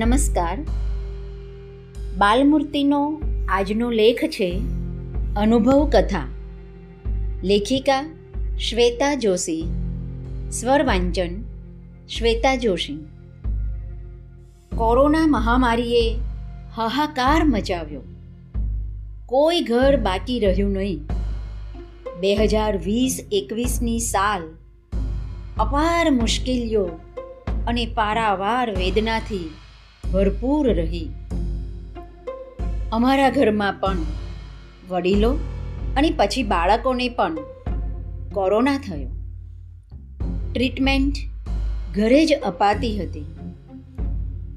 નમસ્કાર. બાલમૂર્તિનો આજનો લેખ છે અનુભવ કથા. લેખિકા શ્વેતા જોશી. સ્વર વાંચન શ્વેતા જોશી. કોરોના મહામારીએ હાહાકાર મચાવ્યો. કોઈ ઘર બાકી રહ્યું નહીં. બે હજાર વીસ એકવીસની સાલ. અપાર મુશ્કેલીઓ અને પારાવાર વેદનાથી ભરપૂર રહી. અમારા ઘરમાં પણ વડીલો અને પછી બાળકોને પણ કોરોના થયો. ટ્રીટમેન્ટ ઘરે જ અપાતી હતી.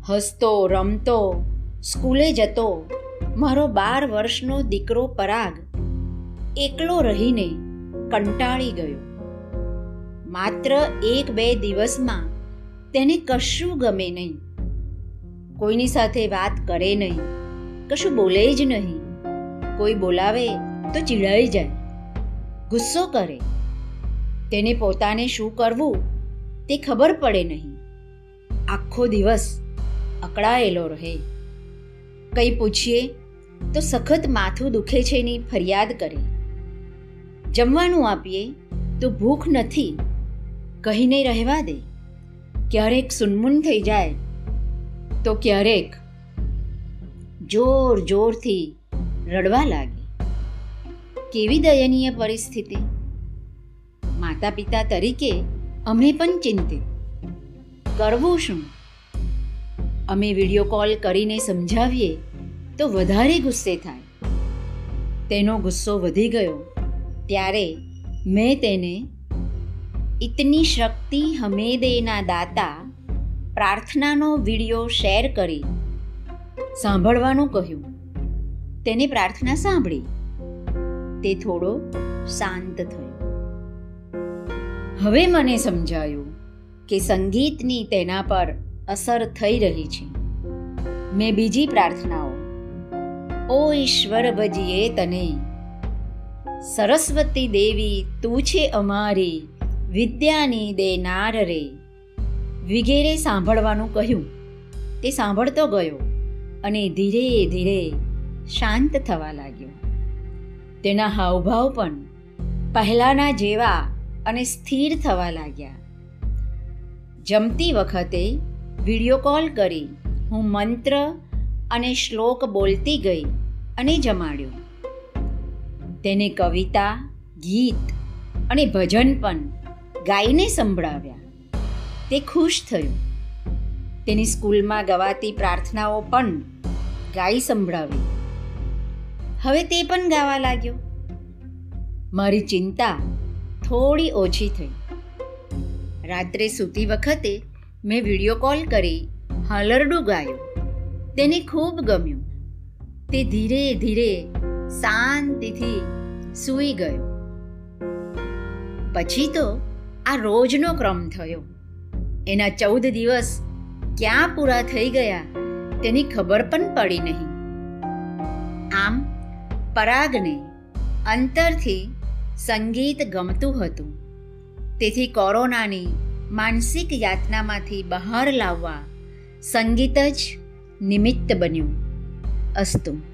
હસતો, રમતો, સ્કૂલે જતો, મારો બાર વર્ષનો દીકરો પરાગ એકલો રહીને કંટાળી ગયો. માત્ર એક બે દિવસમાં તેને કશું ગમે નહીં. કોઈની સાથે વાત કરે નહીં, કશું બોલે જ નહીં. કોઈ બોલાવે તો ચીડાઈ જાય, ગુસ્સો કરે. તેને પોતાને શું કરવું તે ખબર પડે નહીં. આખો દિવસ અકળાયેલો રહે. કંઈ પૂછીએ તો સખત માથું દુખે છે ની ફરિયાદ કરે. જમવાનું આપીએ તો ભૂખ નથી, કહીને રહેવા દે. ક્યારેક સુનમુન થઈ જાય તો ક્યારેક જોર જોરથી રડવા લાગી. કેવી દયનીય પરિસ્થિતિ? માતા પિતા તરીકે અમે પણ ચિંતિત. કરવું શું? અમે વીડિયો કોલ કરીને સમજાવીએ તો વધારે ગુસ્સે થાય. તેનો ગુસ્સો વધી ગયો ત્યારે મેં તેને, ઇતની શક્તિ હમે દેના દાતા પ્રાર્થનાનો વીડિયો શેર કરી સાંભળવાનું કહ્યું. તેને પ્રાર્થના સાંભળી. તે થોડો શાંત થયો. હવે મને સમજાયું કે સંગીતની તેના પર અસર થઈ રહી છે. મેં બીજી પ્રાર્થનાઓ. ઓ ઈશ્વર ભજીએ તને. સરસ્વતી દેવી તું છે અમારી. વિદ્યાની દેનાર રે. વિગેરે સાંભળવાનું કહ્યું. તે સાંભળતો ગયો અને ધીરે ધીરે શાંત થવા લાગ્યો. તેના હાવભાવ પણ પહેલાંના જેવા અને સ્થિર થવા લાગ્યા. જમતી વખતે વીડિયો કોલ કરી હું મંત્ર અને શ્લોક બોલતી ગઈ અને જમાડ્યો. તેને કવિતા, ગીત અને ભજન પણ ગાઈને સંભળાવ્યા. તે ખુશ થયું. તેની સ્કૂલમાં ગવાતી પ્રાર્થનાઓ પણ ગાઈ સંભળાવી. હવે તે પણ ગાવા લાગ્યો. મારી ચિંતા થોડી ઓછી થઈ. રાત્રે સૂતી વખતે મેં વીડિયો કોલ કરી હલરડું ગાયું. તેને ખૂબ ગમ્યું. તે ધીરે ધીરે શાંતિથી સૂઈ ગયો. પછી તો આ રોજનો ક્રમ થયો. એના ચૌદ દિવસ ક્યાં પૂરા થઈ ગયા તેની ખબર પણ પડી નહીં. આમ પરાગને અંતરથી સંગીત ગમતું હતું. તેથી કોરોનાની માનસિક યાતનામાંથી બહાર લાવવા સંગીત જ નિમિત્ત બન્યું અસ્તુ.